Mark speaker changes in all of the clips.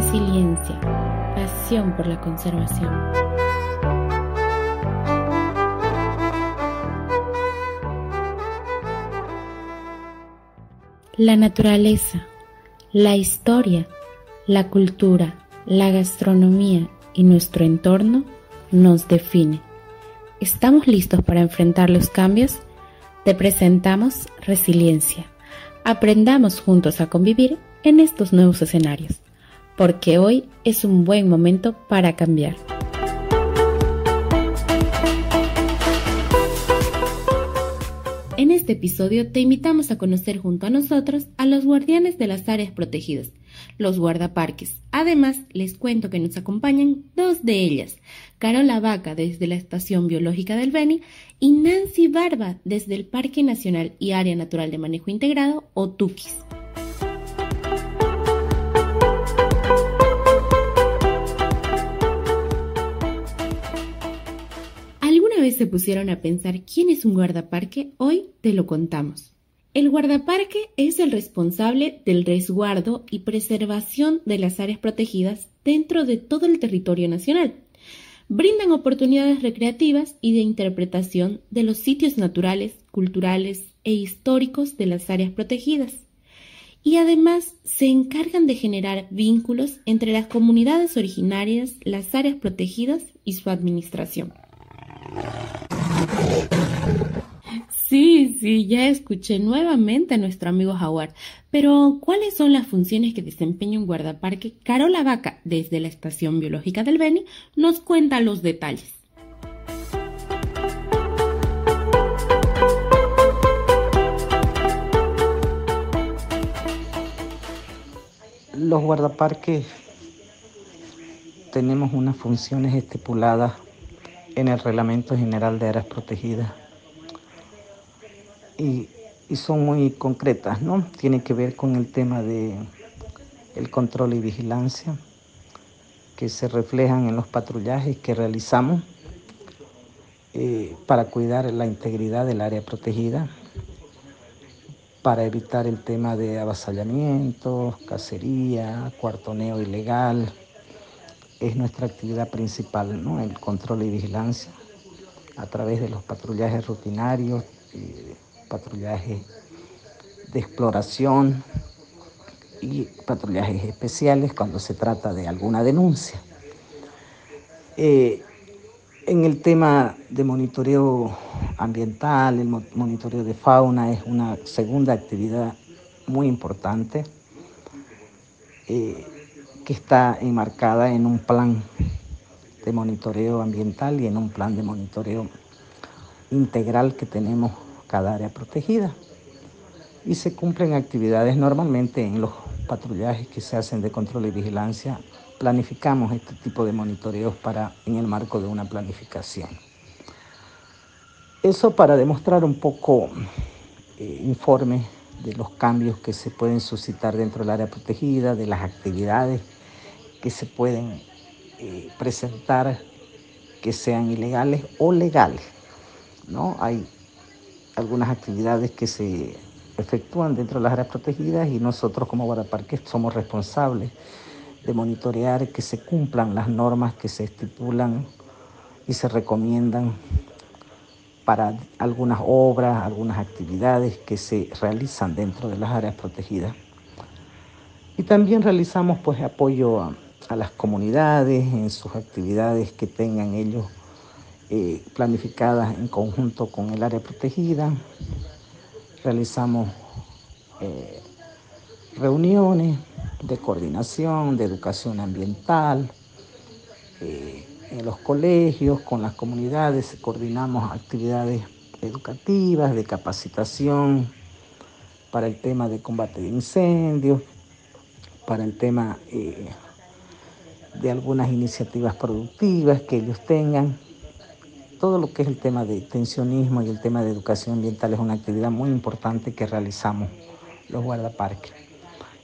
Speaker 1: resiliencia, pasión por la conservación. La naturaleza, la historia, la cultura, la gastronomía y nuestro entorno nos define. ¿Estamos listos para enfrentar los cambios? Te presentamos Resiliencia. Aprendamos juntos a convivir en estos nuevos escenarios, porque hoy es un buen momento para cambiar. En este episodio te invitamos a conocer junto a nosotros a los guardianes de las áreas protegidas, los guardaparques. Además, les cuento que nos acompañan dos de ellas, Carola Vaca desde la Estación Biológica del Beni y Nancy Barba desde el Parque Nacional y Área Natural de Manejo Integrado o ¿Alguna vez se pusieron a pensar quién es un guardaparque? Hoy te lo contamos. El guardaparque es el responsable del resguardo y preservación de las áreas protegidas dentro de todo el territorio nacional. Brindan oportunidades recreativas y de interpretación de los sitios naturales, culturales e históricos de las áreas protegidas. Y además se encargan de generar vínculos entre las comunidades originarias, las áreas protegidas y su administración. Sí, sí, ya escuché nuevamente a nuestro amigo Howard. Pero, ¿cuáles son las funciones que desempeña un guardaparque? Carola Vaca, desde la Estación Biológica del Beni, nos cuenta los detalles.
Speaker 2: Los guardaparques tenemos unas funciones estipuladas en el Reglamento General de Áreas Protegidas y, son muy concretas, ¿no? Tiene que ver con el tema de el control y vigilancia que se reflejan en los patrullajes que realizamos eh, para cuidar la integridad del área protegida, para evitar el tema de avasallamientos, cacería, cuartoneo ilegal. Es nuestra actividad principal, ¿no? El control y vigilancia a través de los patrullajes rutinarios. Eh, patrullajes de exploración y patrullajes especiales cuando se trata de alguna denuncia. Eh, en el tema de monitoreo ambiental, el monitoreo de fauna es una segunda actividad muy importante eh, está enmarcada en un plan de monitoreo ambiental y en un plan de monitoreo integral que tenemos cada área protegida. Y se cumplen actividades normalmente en los patrullajes que se hacen de control y vigilancia. Planificamos este tipo de monitoreos para, en el marco de una planificación. Eso para demostrar un poco eh, informe de los cambios que se pueden suscitar dentro del área protegida, de las actividades que se pueden eh, presentar que sean ilegales o legales. ¿no? Hay algunas actividades que se efectúan dentro de las áreas protegidas y nosotros como guardaparques somos responsables de monitorear que se cumplan las normas que se estipulan y se recomiendan para algunas obras, algunas actividades que se realizan dentro de las áreas protegidas. Y también realizamos pues apoyo a, a las comunidades en sus actividades que tengan ellos eh, planificadas en conjunto con el área protegida. Realizamos eh, reuniones de coordinación, de educación ambiental, eh, en los colegios, con las comunidades, coordinamos actividades educativas, de capacitación para el tema de combate de incendios, para el tema de algunas iniciativas productivas que ellos tengan todo lo que es el tema de tensionismo y el tema de educación ambiental es una actividad muy importante que realizamos los guardaparques.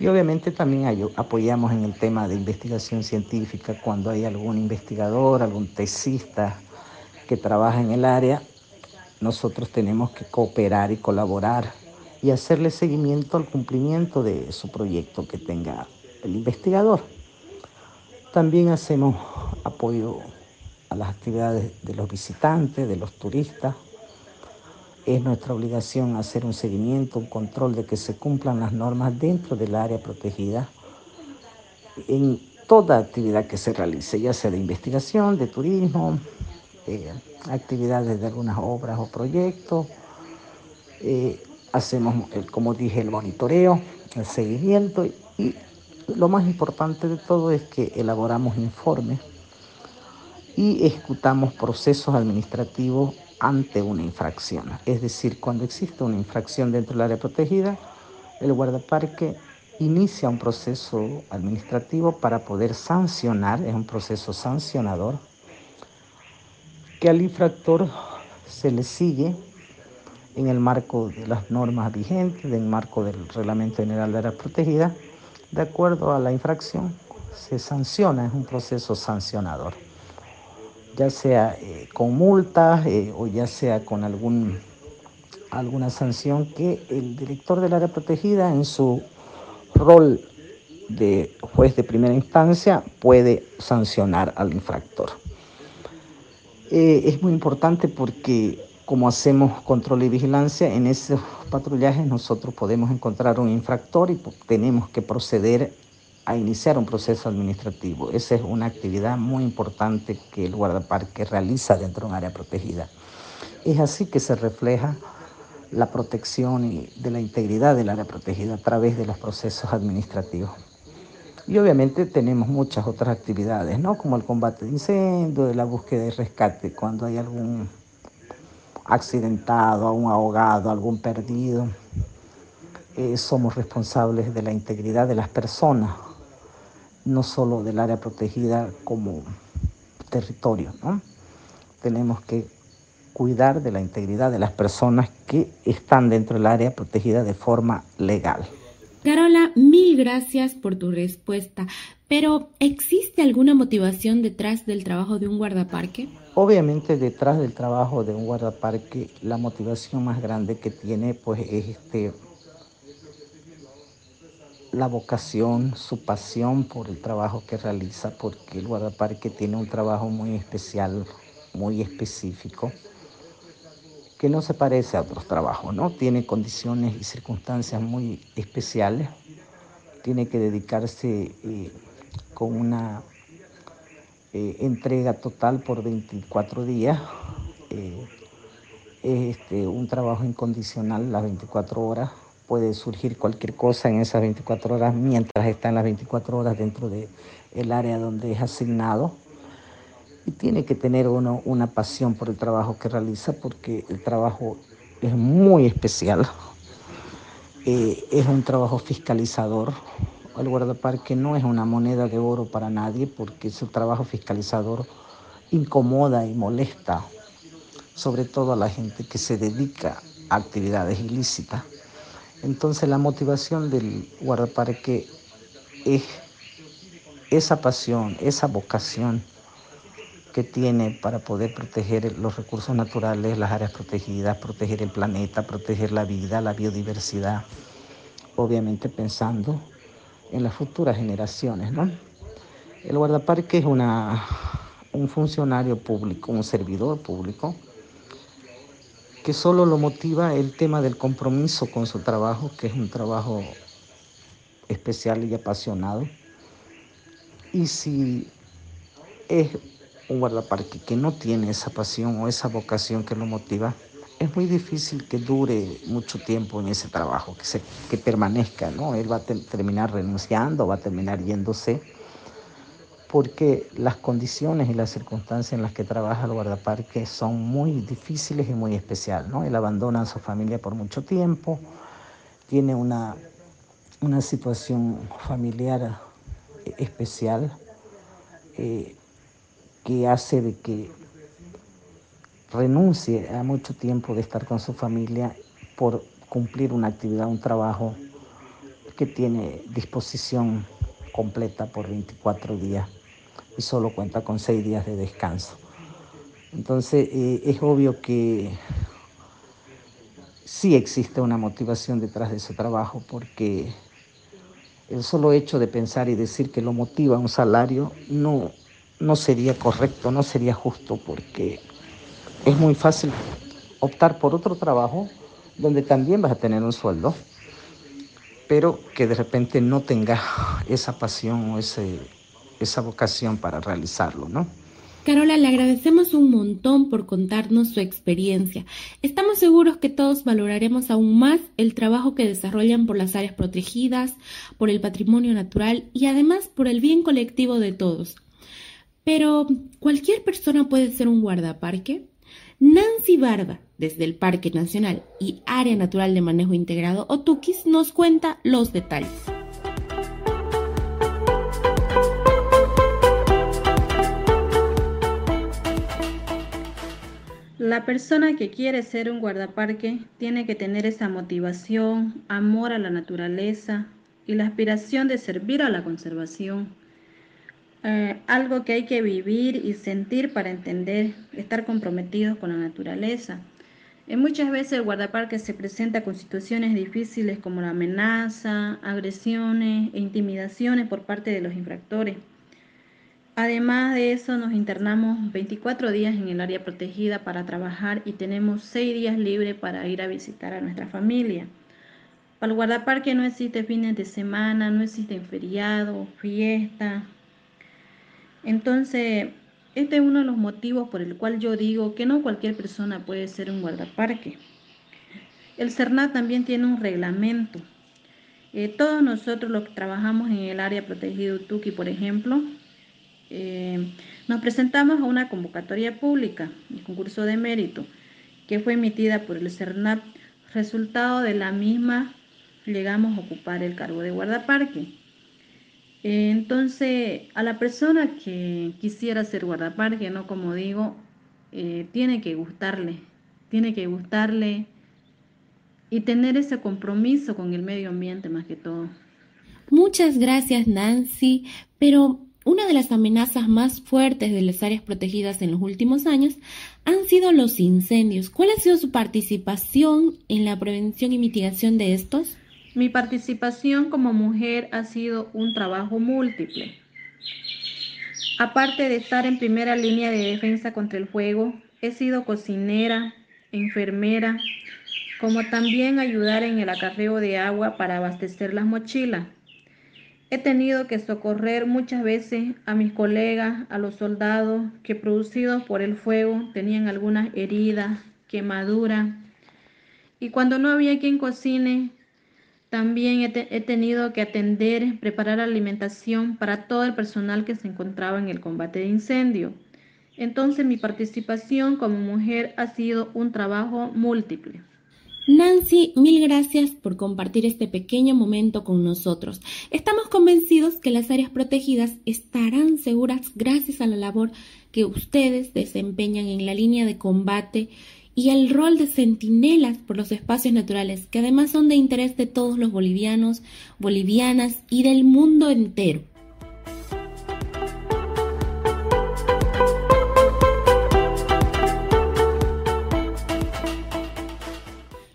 Speaker 2: Y obviamente también apoyamos en el tema de investigación científica cuando hay algún investigador, algún tesista que trabaja en el área, nosotros tenemos que cooperar y colaborar y hacerle seguimiento al cumplimiento de su proyecto que tenga el investigador. También hacemos apoyo a las actividades de los visitantes, de los turistas. Es nuestra obligación hacer un seguimiento, un control de que se cumplan las normas dentro del área protegida en toda actividad que se realice, ya sea de investigación, de turismo, eh, actividades de algunas obras o proyectos. Eh, hacemos, como dije, el monitoreo, el seguimiento y lo más importante de todo es que elaboramos informes y ejecutamos procesos administrativos ante una infracción. Es decir, cuando existe una infracción dentro del área protegida, el guardaparque inicia un proceso administrativo para poder sancionar, es un proceso sancionador, que al infractor se le sigue en el marco de las normas vigentes, en el marco del Reglamento General de Área Protegida, de acuerdo a la infracción, se sanciona, es un proceso sancionador, ya sea eh, con multas eh, o ya sea con algún, alguna sanción que el director del área protegida en su rol de juez de primera instancia puede sancionar al infractor. Eh, es muy importante porque como hacemos control y vigilancia, en esos patrullajes nosotros podemos encontrar un infractor y tenemos que proceder a iniciar un proceso administrativo. Esa es una actividad muy importante que el guardaparque realiza dentro de un área protegida. Es así que se refleja la protección de la integridad del área protegida a través de los procesos administrativos. Y obviamente tenemos muchas otras actividades, ¿no? Como el combate de incendios, la búsqueda y rescate cuando hay algún accidentado, a un ahogado, algún perdido. Eh, somos responsables de la integridad de las personas, no solo del área protegida como territorio. ¿no? Tenemos que cuidar de la integridad de las personas que están dentro del área protegida de forma legal.
Speaker 1: Carola, mil gracias por tu respuesta, pero ¿existe alguna motivación detrás del trabajo de un guardaparque?
Speaker 2: Obviamente detrás del trabajo de un guardaparque la motivación más grande que tiene pues es este la vocación, su pasión por el trabajo que realiza, porque el guardaparque tiene un trabajo muy especial, muy específico que no se parece a otros trabajos, ¿no? Tiene condiciones y circunstancias muy especiales, tiene que dedicarse eh, con una eh, entrega total por 24 días, eh, es este, un trabajo incondicional las 24 horas, puede surgir cualquier cosa en esas 24 horas mientras está en las 24 horas dentro del el área donde es asignado y tiene que tener uno una pasión por el trabajo que realiza porque el trabajo es muy especial. Eh, es un trabajo fiscalizador. El guardaparque no es una moneda de oro para nadie porque su trabajo fiscalizador incomoda y molesta, sobre todo a la gente que se dedica a actividades ilícitas. Entonces la motivación del guardaparque es esa pasión, esa vocación que tiene para poder proteger los recursos naturales, las áreas protegidas, proteger el planeta, proteger la vida, la biodiversidad, obviamente pensando en las futuras generaciones. ¿no? El guardaparque es una, un funcionario público, un servidor público, que solo lo motiva el tema del compromiso con su trabajo, que es un trabajo especial y apasionado. Y si es un guardaparque que no tiene esa pasión o esa vocación que lo motiva, es muy difícil que dure mucho tiempo en ese trabajo, que, se, que permanezca, ¿no? Él va a terminar renunciando, va a terminar yéndose, porque las condiciones y las circunstancias en las que trabaja el guardaparque son muy difíciles y muy especiales, ¿no? Él abandona a su familia por mucho tiempo, tiene una, una situación familiar especial, eh, que hace de que renuncie a mucho tiempo de estar con su familia por cumplir una actividad, un trabajo que tiene disposición completa por 24 días y solo cuenta con 6 días de descanso. Entonces eh, es obvio que sí existe una motivación detrás de ese trabajo porque el solo hecho de pensar y decir que lo motiva un salario no, no sería correcto, no sería justo, porque es muy fácil optar por otro trabajo donde también vas a tener un sueldo, pero que de repente no tenga esa pasión o ese, esa vocación para realizarlo, ¿no?
Speaker 1: Carola, le agradecemos un montón por contarnos su experiencia. Estamos seguros que todos valoraremos aún más el trabajo que desarrollan por las áreas protegidas, por el patrimonio natural y además por el bien colectivo de todos. Pero, ¿cualquier persona puede ser un guardaparque? Nancy Barba, desde el Parque Nacional y Área Natural de Manejo Integrado Otukis, nos cuenta los detalles.
Speaker 3: La persona que quiere ser un guardaparque tiene que tener esa motivación, amor a la naturaleza y la aspiración de servir a la conservación. Eh, algo que hay que vivir y sentir para entender, estar comprometidos con la naturaleza. Eh, muchas veces el guardaparque se presenta con situaciones difíciles como la amenaza, agresiones e intimidaciones por parte de los infractores. Además de eso, nos internamos 24 días en el área protegida para trabajar y tenemos 6 días libres para ir a visitar a nuestra familia. Para el guardaparque no existe fines de semana, no existen feriados, fiesta. Entonces, este es uno de los motivos por el cual yo digo que no cualquier persona puede ser un guardaparque. El CERNAT también tiene un reglamento. Eh, todos nosotros los que trabajamos en el área protegida Utuki, por ejemplo, eh, nos presentamos a una convocatoria pública, el concurso de mérito, que fue emitida por el CERNAP. Resultado de la misma, llegamos a ocupar el cargo de guardaparque. Entonces, a la persona que quisiera ser guardaparque, no como digo, eh, tiene que gustarle, tiene que gustarle y tener ese compromiso con el medio ambiente más que todo.
Speaker 1: Muchas gracias Nancy, pero una de las amenazas más fuertes de las áreas protegidas en los últimos años han sido los incendios. ¿Cuál ha sido su participación en la prevención y mitigación de estos?
Speaker 3: Mi participación como mujer ha sido un trabajo múltiple. Aparte de estar en primera línea de defensa contra el fuego, he sido cocinera, enfermera, como también ayudar en el acarreo de agua para abastecer las mochilas. He tenido que socorrer muchas veces a mis colegas, a los soldados que producidos por el fuego tenían algunas heridas, quemaduras. Y cuando no había quien cocine, también he, tenido que atender, preparar alimentación para todo el personal que se encontraba en el combate de incendio. Entonces mi participación como mujer ha sido un trabajo múltiple.
Speaker 1: Nancy, mil gracias por compartir este pequeño momento con nosotros. Estamos convencidos que las áreas protegidas estarán seguras gracias a la labor que ustedes desempeñan en la línea de combate y el rol de centinelas por los espacios naturales, que además son de interés de todos los bolivianos, bolivianas y del mundo entero.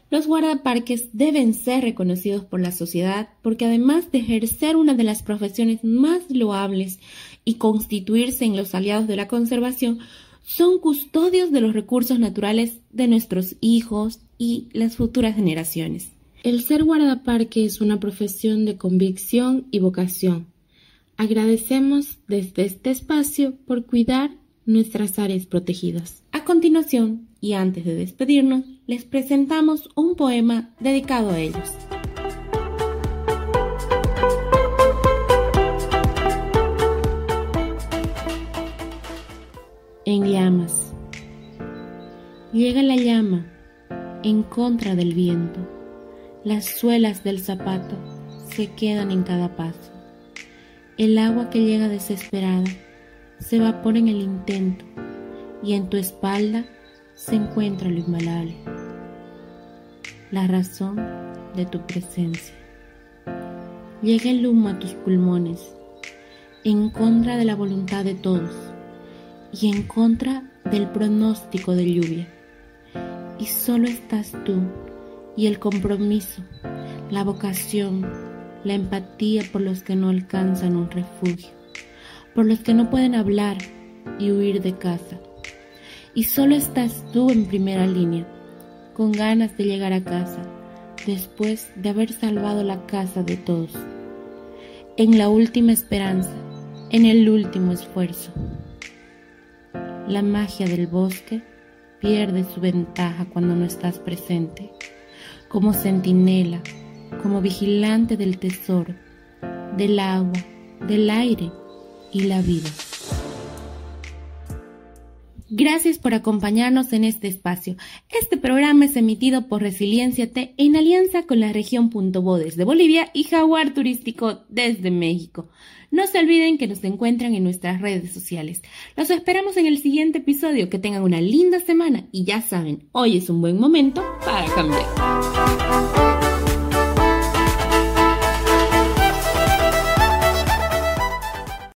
Speaker 1: Los guardaparques deben ser reconocidos por la sociedad porque además de ejercer una de las profesiones más loables y constituirse en los aliados de la conservación, son custodios de los recursos naturales de nuestros hijos y las futuras generaciones. El ser guardaparque es una profesión de convicción y vocación. Agradecemos desde este espacio por cuidar nuestras áreas protegidas. A continuación, y antes de despedirnos, les presentamos un poema dedicado a ellos. Llega la llama en contra del viento. Las suelas del zapato se quedan en cada paso. El agua que llega desesperada se evapora en el intento y en tu espalda se encuentra lo inmalable, la razón de tu presencia. Llega el humo a tus pulmones en contra de la voluntad de todos y en contra del pronóstico de lluvia. Y solo estás tú y el compromiso, la vocación, la empatía por los que no alcanzan un refugio, por los que no pueden hablar y huir de casa. Y solo estás tú en primera línea, con ganas de llegar a casa, después de haber salvado la casa de todos, en la última esperanza, en el último esfuerzo. La magia del bosque pierde su ventaja cuando no estás presente, como centinela, como vigilante del tesoro, del agua, del aire y la vida. Gracias por acompañarnos en este espacio. Este programa es emitido por Resiliencia T en alianza con la región Punto Bodes de Bolivia y Jaguar Turístico desde México. No se olviden que nos encuentran en nuestras redes sociales. Los esperamos en el siguiente episodio. Que tengan una linda semana y ya saben, hoy es un buen momento para cambiar.